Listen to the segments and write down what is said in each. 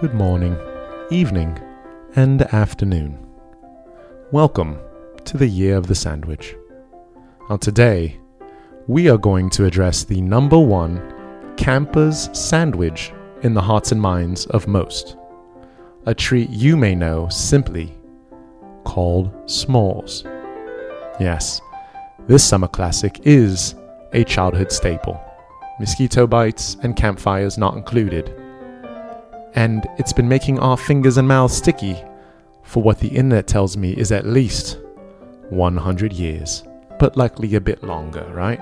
good morning, evening, and afternoon. Welcome to the Year of the Sandwich. Now, today, we are going to address the number one camper's sandwich in the hearts and minds of most. A treat you may know simply called s'mores. Yes, this summer classic is a childhood staple. Mosquito bites and campfires not included and it's been making our fingers and mouths sticky for what the internet tells me is at least 100 years, but likely a bit longer, right?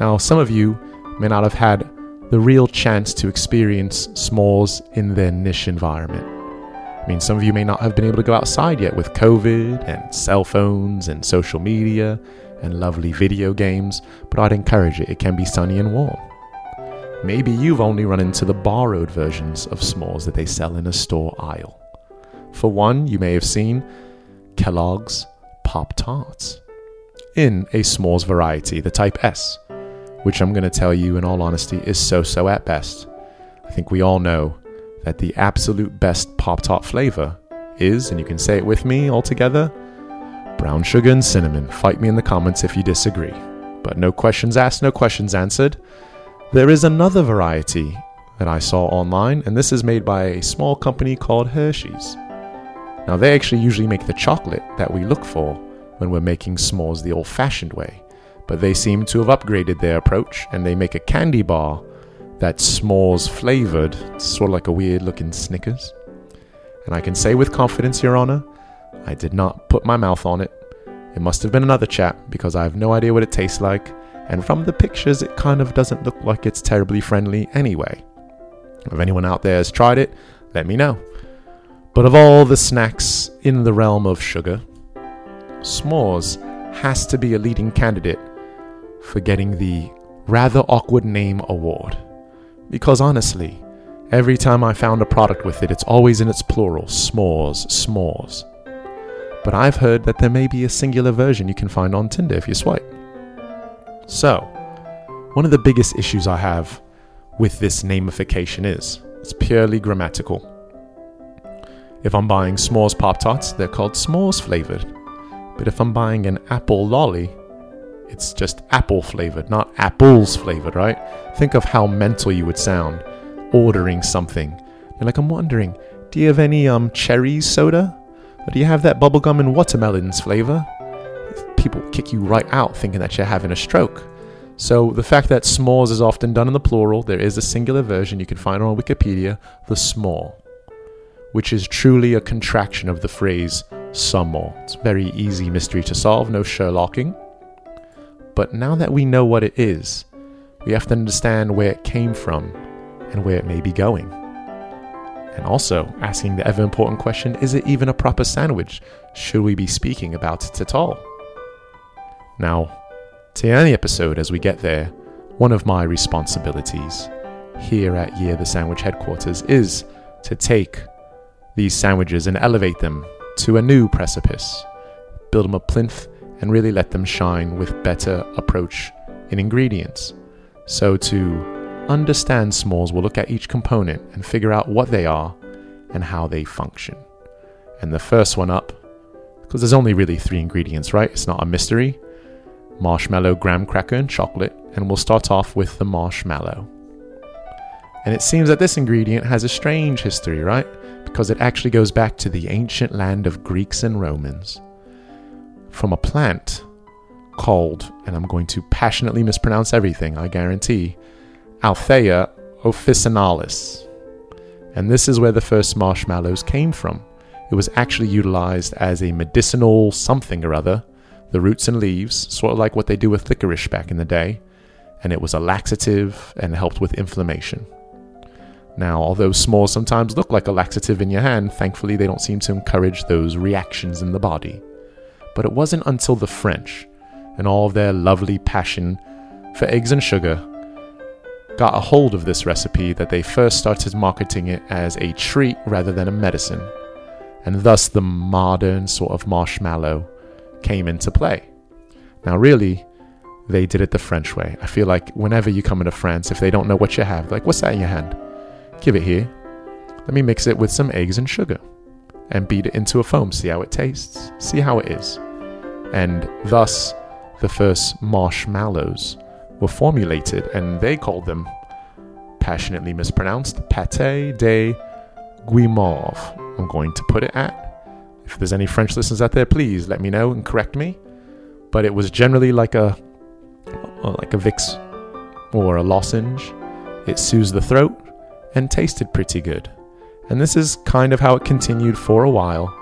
Now, some of you may not have had the real chance to experience s'mores in their niche environment. I mean, some of you may not have been able to go outside yet with COVID and cell phones and social media and lovely video games, but I'd encourage it. It can be sunny and warm. Maybe you've only run into the borrowed versions of s'mores that they sell in a store aisle. For one, you may have seen Kellogg's Pop Tarts in a s'mores variety, the Type S, which I'm going to tell you in all honesty is so so at best. I think we all know that the absolute best Pop Tart flavor is, and you can say it with me all together, brown sugar and cinnamon. Fight me in the comments if you disagree. But no questions asked, no questions answered. There is another variety that I saw online, and this is made by a small company called Hershey's. Now, they actually usually make the chocolate that we look for when we're making s'mores the old fashioned way, but they seem to have upgraded their approach and they make a candy bar that's s'mores flavored, sort of like a weird looking Snickers. And I can say with confidence, Your Honor, I did not put my mouth on it. It must have been another chap because I have no idea what it tastes like and from the pictures, it kind of doesn't look like it's terribly friendly anyway. If anyone out there has tried it, let me know. But of all the snacks in the realm of sugar, s'mores has to be a leading candidate for getting the rather awkward name award. Because honestly, every time I found a product with it, it's always in its plural s'mores, s'mores. But I've heard that there may be a singular version you can find on Tinder if you swipe. So, one of the biggest issues I have with this namification is it's purely grammatical. If I'm buying s'mores Pop Tarts, they're called s'mores flavored. But if I'm buying an apple lolly, it's just apple flavored, not apples flavored, right? Think of how mental you would sound ordering something. You're like, I'm wondering, do you have any um cherries soda? Or do you have that bubblegum and watermelons flavor? People kick you right out thinking that you're having a stroke. So the fact that s'mores is often done in the plural, there is a singular version you can find on Wikipedia, the s'more, which is truly a contraction of the phrase some more. It's a very easy mystery to solve, no Sherlocking. But now that we know what it is, we have to understand where it came from and where it may be going. And also asking the ever important question is it even a proper sandwich? Should we be speaking about it at all? Now, to any episode as we get there, one of my responsibilities here at Year the Sandwich headquarters is to take these sandwiches and elevate them to a new precipice, build them a plinth, and really let them shine with better approach in ingredients. So, to understand s'mores, we'll look at each component and figure out what they are and how they function. And the first one up, because there's only really three ingredients, right? It's not a mystery marshmallow, graham cracker, and chocolate, and we'll start off with the marshmallow. And it seems that this ingredient has a strange history, right? Because it actually goes back to the ancient land of Greeks and Romans. From a plant called, and I'm going to passionately mispronounce everything, I guarantee, Althaea officinalis. And this is where the first marshmallows came from. It was actually utilized as a medicinal something or other the roots and leaves, sort of like what they do with licorice back in the day, and it was a laxative and helped with inflammation. Now, although s'mores sometimes look like a laxative in your hand, thankfully they don't seem to encourage those reactions in the body. But it wasn't until the French, and all their lovely passion for eggs and sugar, got a hold of this recipe that they first started marketing it as a treat rather than a medicine, and thus the modern sort of marshmallow came into play. Now, really, they did it the French way. I feel like whenever you come into France, if they don't know what you have, like, what's that in your hand? Give it here. Let me mix it with some eggs and sugar and beat it into a foam, see how it tastes, see how it is. And thus, the first marshmallows were formulated, and they called them, passionately mispronounced, pate de guimauve. I'm going to put it at. If there's any French listeners out there, please let me know and correct me. But it was generally like a, uh, like a Vicks or a lozenge. It soothes the throat and tasted pretty good. And this is kind of how it continued for a while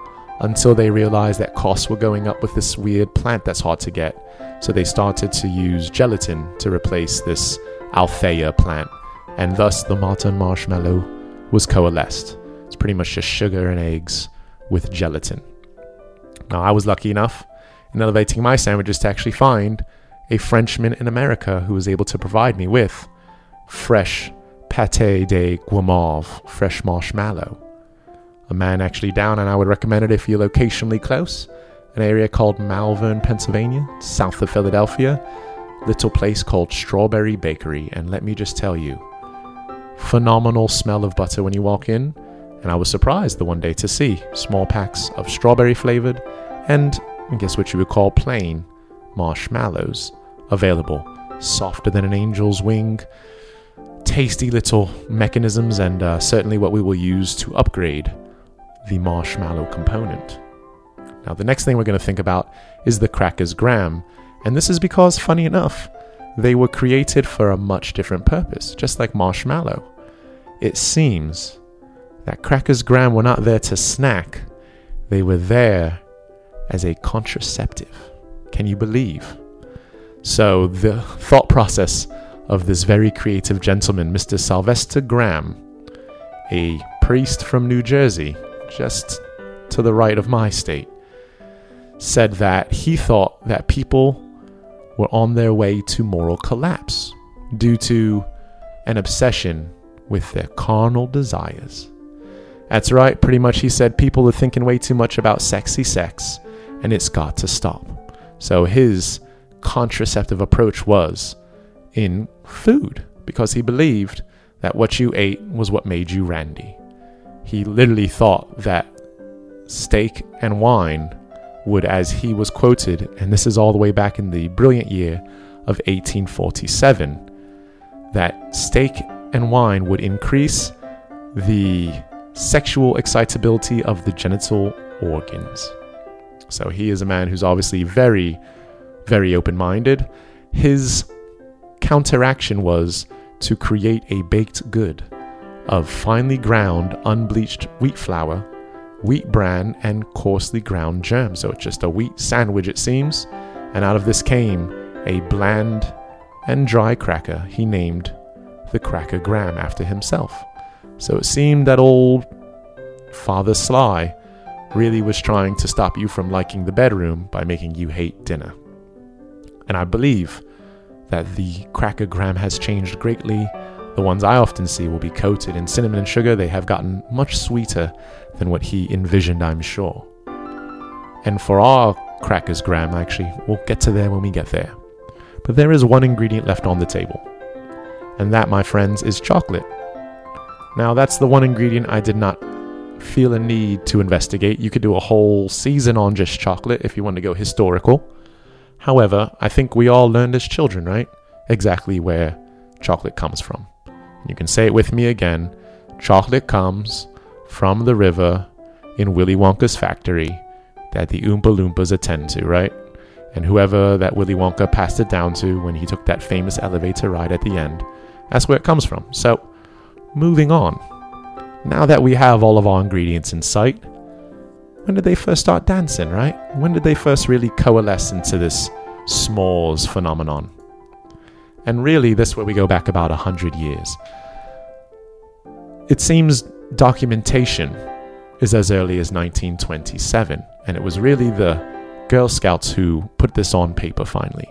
until they realized that costs were going up with this weird plant that's hard to get. So they started to use gelatin to replace this Althea plant, and thus the Martin marshmallow was coalesced. It's pretty much just sugar and eggs with gelatin. Now, I was lucky enough in elevating my sandwiches to actually find a Frenchman in America who was able to provide me with fresh pate de guimauve, fresh marshmallow. A man actually down, and I would recommend it if you're locationally close. An area called Malvern, Pennsylvania, south of Philadelphia. Little place called Strawberry Bakery, and let me just tell you, phenomenal smell of butter when you walk in. And I was surprised the one day to see small packs of strawberry flavored and I guess what you would call plain marshmallows available, softer than an angel's wing, tasty little mechanisms, and uh, certainly what we will use to upgrade the marshmallow component. Now, the next thing we're going to think about is the Crackers Graham, and this is because, funny enough, they were created for a much different purpose, just like marshmallow. It seems that Crackers Graham were not there to snack, they were there as a contraceptive. Can you believe? So, the thought process of this very creative gentleman, Mr. Sylvester Graham, a priest from New Jersey, just to the right of my state, said that he thought that people were on their way to moral collapse due to an obsession with their carnal desires. That's right, pretty much he said people are thinking way too much about sexy sex and it's got to stop. So his contraceptive approach was in food because he believed that what you ate was what made you randy. He literally thought that steak and wine would, as he was quoted, and this is all the way back in the brilliant year of 1847, that steak and wine would increase the sexual excitability of the genital organs. So he is a man who's obviously very, very open minded. His counteraction was to create a baked good of finely ground, unbleached wheat flour, wheat bran, and coarsely ground germ. So it's just a wheat sandwich, it seems. And out of this came a bland and dry cracker he named the Cracker Graham after himself. So it seemed that old Father Sly really was trying to stop you from liking the bedroom by making you hate dinner. And I believe that the Cracker Graham has changed greatly. The ones I often see will be coated in cinnamon and sugar. They have gotten much sweeter than what he envisioned, I'm sure. And for our Crackers Graham, actually, we'll get to there when we get there. But there is one ingredient left on the table. And that, my friends, is chocolate. Now, that's the one ingredient I did not feel a need to investigate. You could do a whole season on just chocolate if you want to go historical. However, I think we all learned as children, right? Exactly where chocolate comes from. You can say it with me again. Chocolate comes from the river in Willy Wonka's factory that the Oompa Loompas attend to, right? And whoever that Willy Wonka passed it down to when he took that famous elevator ride at the end, that's where it comes from. So, moving on. Now that we have all of our ingredients in sight, when did they first start dancing, right? When did they first really coalesce into this s'mores phenomenon? And really, this is where we go back about a hundred years. It seems documentation is as early as 1927, and it was really the Girl Scouts who put this on paper finally.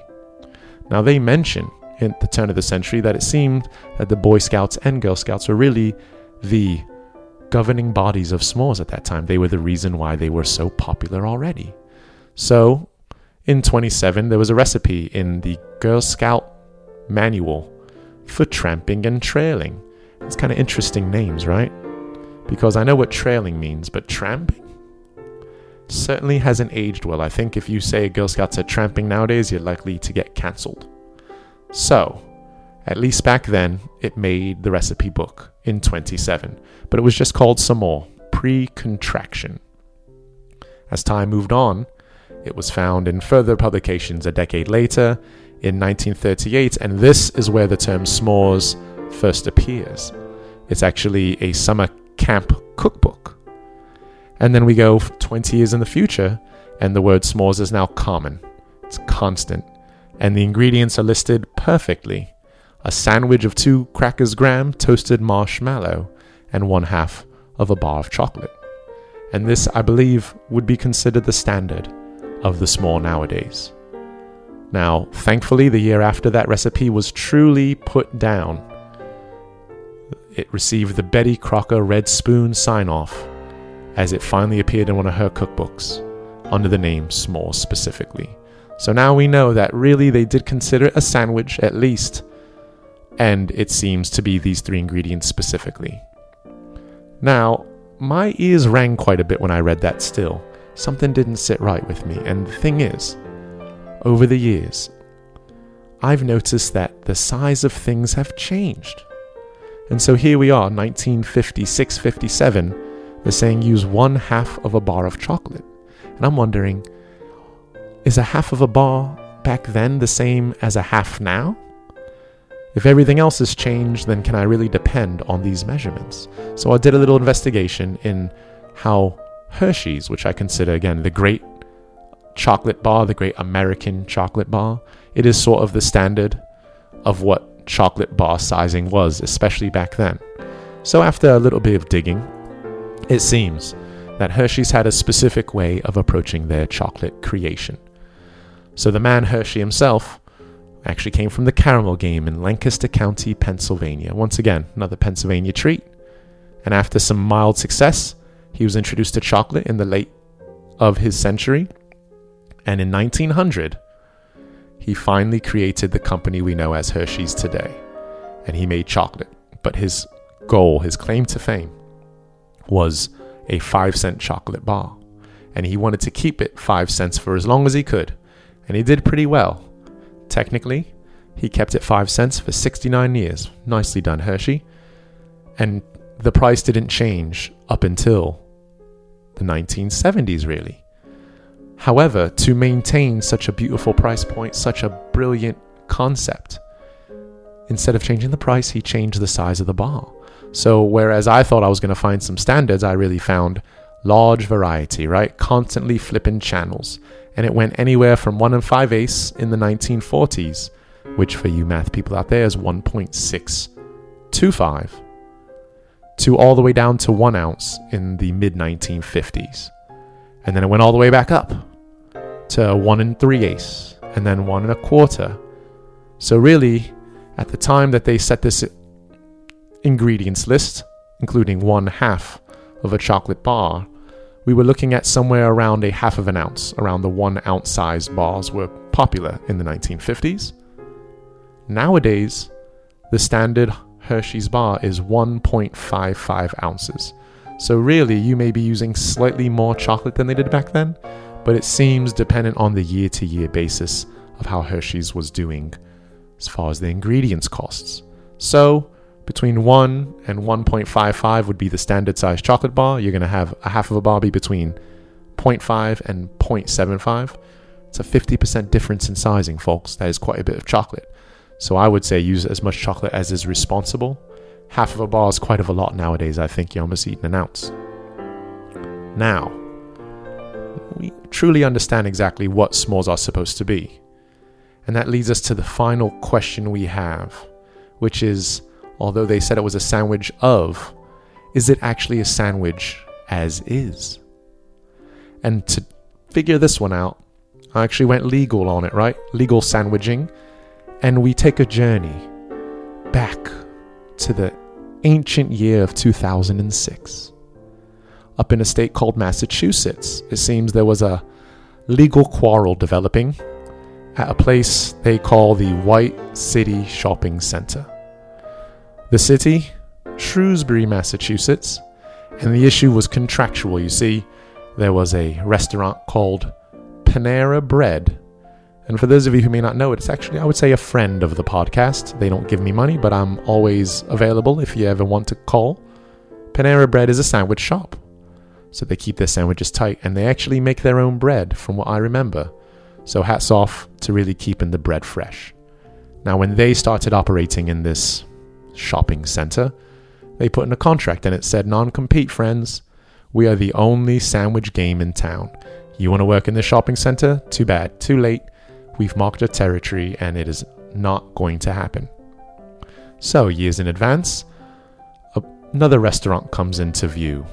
Now, they mention in the turn of the century that it seemed that the Boy Scouts and Girl Scouts were really the governing bodies of s'mores at that time. They were the reason why they were so popular already. So, in 27, there was a recipe in the Girl Scout manual for tramping and trailing. It's kind of interesting names, right? because I know what trailing means, but tramping certainly hasn't aged well. I think if you say Girl Scouts are tramping nowadays, you're likely to get cancelled. So, at least back then, it made the recipe book in 27, but it was just called some more pre contraction. As time moved on, it was found in further publications a decade later, in 1938, and this is where the term s'mores first appears. It's actually a summer camp cookbook. And then we go 20 years in the future, and the word s'mores is now common. It's constant. And the ingredients are listed perfectly a sandwich of two crackers graham, toasted marshmallow, and one half of a bar of chocolate. And this, I believe, would be considered the standard of the s'more nowadays. Now, thankfully, the year after that recipe was truly put down, it received the Betty Crocker Red Spoon sign off as it finally appeared in one of her cookbooks under the name S'more specifically. So now we know that really they did consider it a sandwich at least, and it seems to be these three ingredients specifically. Now, my ears rang quite a bit when I read that still. Something didn't sit right with me, and the thing is, over the years, I've noticed that the size of things have changed. And so here we are, 1956 57, they're saying use one half of a bar of chocolate. And I'm wondering, is a half of a bar back then the same as a half now? If everything else has changed, then can I really depend on these measurements? So I did a little investigation in how Hershey's, which I consider again the great chocolate bar, the great American chocolate bar, it is sort of the standard of what chocolate bar sizing was, especially back then. So after a little bit of digging, it seems that Hershey's had a specific way of approaching their chocolate creation. So the man Hershey himself actually came from the caramel game in Lancaster County, Pennsylvania. Once again, another Pennsylvania treat. And after some mild success, he was introduced to chocolate in the late of his century. And in 1900, he finally created the company we know as Hershey's today. And he made chocolate. But his goal, his claim to fame, was a five cent chocolate bar. And he wanted to keep it five cents for as long as he could. And he did pretty well. Technically, he kept it 5 cents for 69 years. Nicely done, Hershey. And the price didn't change up until the 1970s, really. However, to maintain such a beautiful price point, such a brilliant concept, instead of changing the price, he changed the size of the bar. So, whereas I thought I was going to find some standards, I really found large variety, right? Constantly flipping channels and it went anywhere from 1 and 5 eighths in the 1940s, which for you math people out there is 1.625, to all the way down to 1 ounce in the mid 1950s. And then it went all the way back up to 1 and 3 eighths, and then 1 and a quarter. So, really, at the time that they set this ingredients list, including one half of a chocolate bar, we were looking at somewhere around a half of an ounce, around the one ounce size bars were popular in the 1950s. Nowadays, the standard Hershey's bar is 1.55 ounces. So, really, you may be using slightly more chocolate than they did back then, but it seems dependent on the year to year basis of how Hershey's was doing as far as the ingredients costs. So, between 1 and 1.55 would be the standard size chocolate bar. You're going to have a half of a bar be between 0.5 and 0.75. It's a 50% difference in sizing, folks. That is quite a bit of chocolate. So I would say use as much chocolate as is responsible. Half of a bar is quite of a lot nowadays. I think you're almost eating an ounce. Now, we truly understand exactly what s'mores are supposed to be. And that leads us to the final question we have, which is although they said it was a sandwich of, is it actually a sandwich as is? And to figure this one out, I actually went legal on it, right? Legal sandwiching. And we take a journey back to the ancient year of 2006. Up in a state called Massachusetts, it seems there was a legal quarrel developing at a place they call the White City Shopping Center. The city, Shrewsbury, Massachusetts, And the issue was contractual. You see, there was a restaurant called Panera Bread. And for those of you who may not know it, it's actually, I would say, a friend of the podcast. They don't give me money, but I'm always available if you ever want to call. Panera Bread is a sandwich shop. So they keep their sandwiches tight and they actually make their own bread, from what I remember. So hats off to really keeping the bread fresh. Now, when they started operating in this shopping center, they put in a contract and it said non compete, friends. We are the only sandwich game in town. You want to work in the shopping center? Too bad, too late. We've marked a territory and it is not going to happen. So, years in advance, another restaurant comes into view.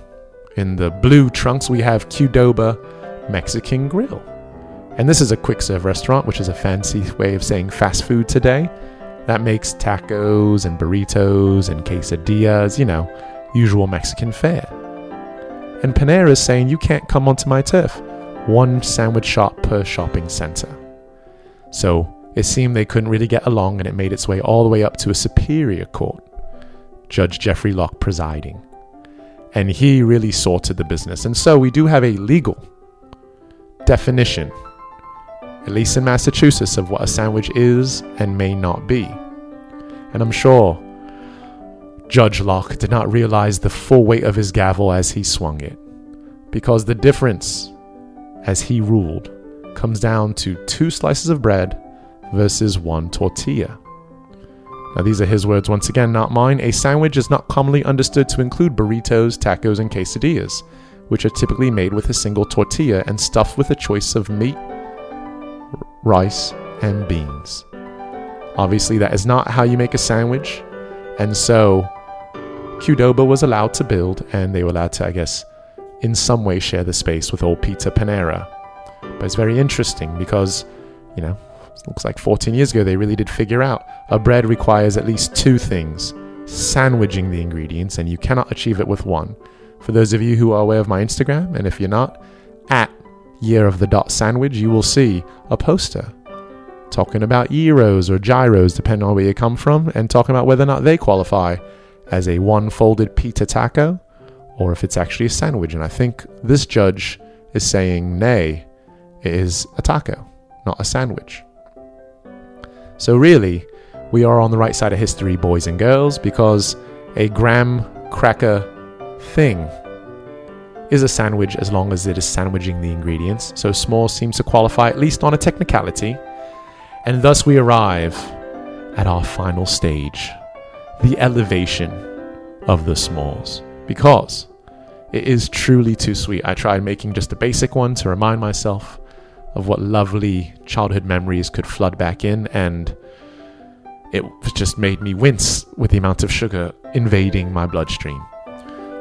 In the blue trunks, we have Qdoba Mexican Grill. And this is a quick serve restaurant, which is a fancy way of saying fast food today. That makes tacos and burritos and quesadillas, you know, usual Mexican fare. And Panera is saying you can't come onto my turf. One sandwich shop per shopping center. So it seemed they couldn't really get along, and it made its way all the way up to a superior court, Judge Jeffrey Locke presiding. And he really sorted the business. And so we do have a legal definition at least in Massachusetts, of what a sandwich is and may not be. And I'm sure Judge Locke did not realize the full weight of his gavel as he swung it, because the difference, as he ruled, comes down to two slices of bread versus one tortilla. Now, these are his words once again, not mine. A sandwich is not commonly understood to include burritos, tacos, and quesadillas, which are typically made with a single tortilla and stuffed with a choice of meat, rice, and beans. Obviously, that is not how you make a sandwich, and so Qdoba was allowed to build, and they were allowed to, I guess, in some way share the space with old Peter Panera. But it's very interesting because, you know, looks like 14 years ago they really did figure out a bread requires at least two things sandwiching the ingredients, and you cannot achieve it with one. For those of you who are aware of my Instagram, and if you're not, at year of the dot sandwich, you will see a poster talking about gyros or gyros, depending on where you come from, and talking about whether or not they qualify as a one folded pita taco or if it's actually a sandwich. And I think this judge is saying, nay, it is a taco, not a sandwich. So, really, we are on the right side of history, boys and girls, because a graham cracker thing is a sandwich as long as it is sandwiching the ingredients, so s'more seems to qualify at least on a technicality. And thus we arrive at our final stage the elevation of the s'mores. Because it is truly too sweet. I tried making just a basic one to remind myself of what lovely childhood memories could flood back in, and it just made me wince with the amount of sugar invading my bloodstream.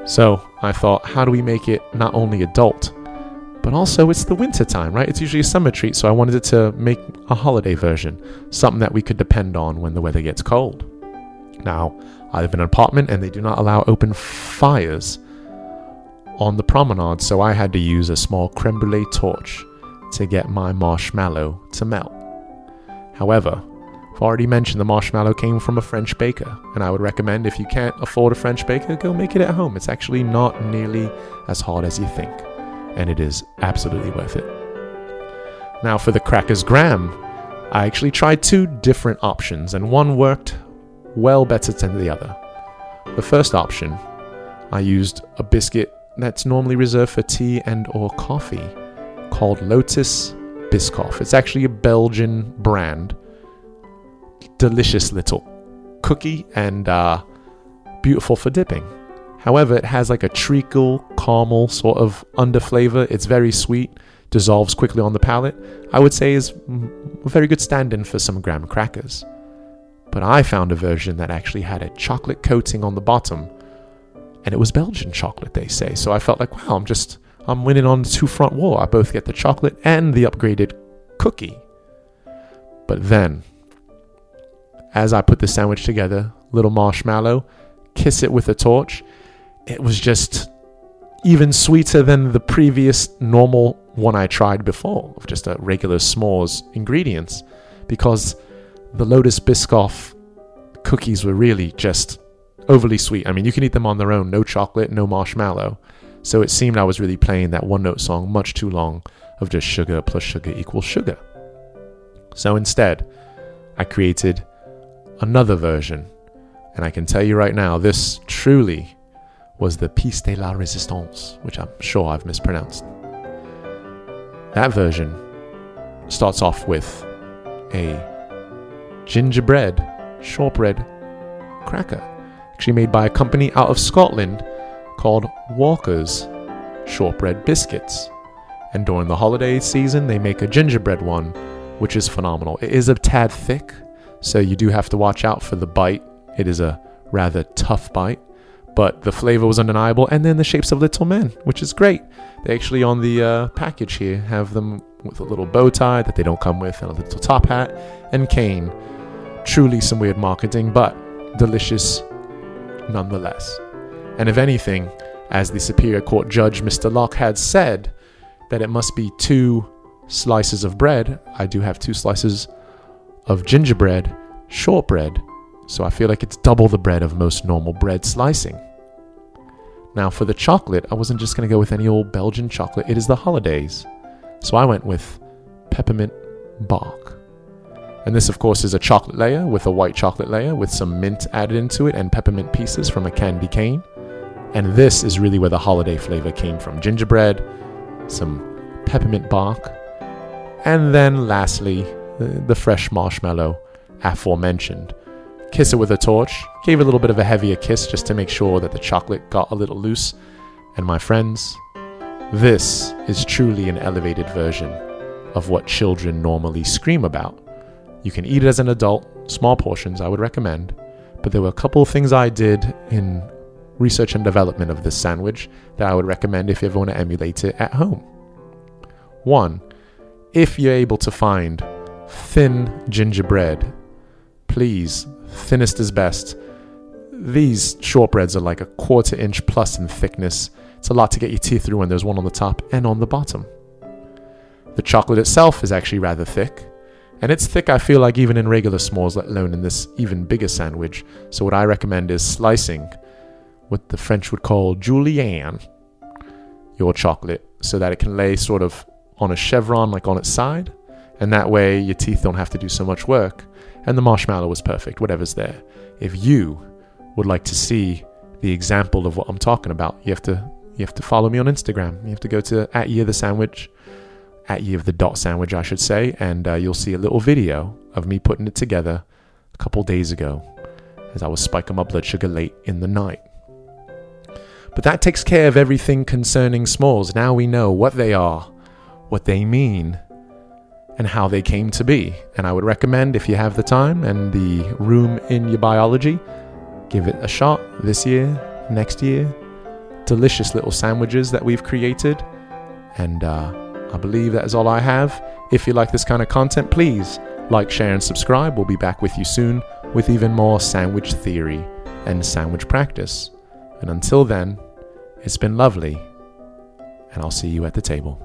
So I thought, how do we make it not only adult, but also it's the winter time, right? It's usually a summer treat, so I wanted to make a holiday version, something that we could depend on when the weather gets cold. Now, I live in an apartment and they do not allow open fires on the promenade, so I had to use a small creme brulee torch to get my marshmallow to melt. However, I've already mentioned the marshmallow came from a French baker, and I would recommend if you can't afford a French baker, go make it at home. It's actually not nearly as hard as you think, and it is absolutely worth it. Now, for the crackers graham, I actually tried two different options, and one worked well better than the other. The first option, I used a biscuit that's normally reserved for tea and or coffee called Lotus Biscoff. It's actually a Belgian brand delicious little cookie and uh, beautiful for dipping. However, it has like a treacle, caramel sort of under flavor. It's very sweet, dissolves quickly on the palate. I would say is a very good stand-in for some graham crackers. But I found a version that actually had a chocolate coating on the bottom, and it was Belgian chocolate, they say. So I felt like, wow, I'm just I'm winning on two front war. I both get the chocolate and the upgraded cookie. But then as I put the sandwich together, little marshmallow, kiss it with a torch. It was just even sweeter than the previous normal one I tried before, of just a regular s'mores ingredients, because the Lotus Biscoff cookies were really just overly sweet. I mean, you can eat them on their own, no chocolate, no marshmallow. So it seemed I was really playing that one note song much too long of just sugar plus sugar equals sugar. So instead, I created another version. And I can tell you right now, this truly was the piece de la resistance, which I'm sure I've mispronounced. That version starts off with a gingerbread shortbread cracker, actually made by a company out of Scotland called Walker's Shortbread Biscuits. And during the holiday season, they make a gingerbread one, which is phenomenal. It is a tad thick, so you do have to watch out for the bite. It is a rather tough bite, but the flavor was undeniable. And then the shapes of little men, which is great. They actually on the uh, package here have them with a little bow tie that they don't come with, and a little top hat and cane. Truly some weird marketing, but delicious nonetheless. And if anything, as the Superior Court judge Mr. Locke had said, that it must be two slices of bread. I do have two slices of gingerbread, shortbread, so I feel like it's double the bread of most normal bread slicing. Now, for the chocolate, I wasn't just going to go with any old Belgian chocolate, it is the holidays. So I went with peppermint bark. And this, of course, is a chocolate layer with a white chocolate layer with some mint added into it and peppermint pieces from a candy cane. And this is really where the holiday flavor came from gingerbread, some peppermint bark, and then lastly, the, fresh marshmallow aforementioned. Kiss it with a torch, gave a little bit of a heavier kiss just to make sure that the chocolate got a little loose. And my friends, this is truly an elevated version of what children normally scream about. You can eat it as an adult, small portions, I would recommend, but there were a couple of things I did in research and development of this sandwich that I would recommend if you ever want to emulate it at home. One, if you're able to find thin gingerbread, please, thinnest is best. These shortbreads are like a quarter inch plus in thickness. It's a lot to get your teeth through when there's one on the top and on the bottom. The chocolate itself is actually rather thick, and it's thick, I feel like, even in regular s'mores, let alone in this even bigger sandwich. So, what I recommend is slicing what the French would call julienne your chocolate so that it can lay sort of on a chevron, like on its side, and that way your teeth don't have to do so much work. And the marshmallow was perfect, whatever's there. If you would like to see the example of what I'm talking about, you have to you have to follow me on Instagram. You have to go to at year the sandwich, at year of the dot sandwich, I should say, and uh, you'll see a little video of me putting it together a couple days ago as I was spiking my blood sugar late in the night. But that takes care of everything concerning s'mores. Now we know what they are, what they mean, and how they came to be. And I would recommend, if you have the time and the room in your biology, give it a shot this year, next year. Delicious little sandwiches that we've created. And uh, I believe that is all I have. If you like this kind of content, please like, share, and subscribe. We'll be back with you soon with even more sandwich theory and sandwich practice. And until then, it's been lovely, and I'll see you at the table.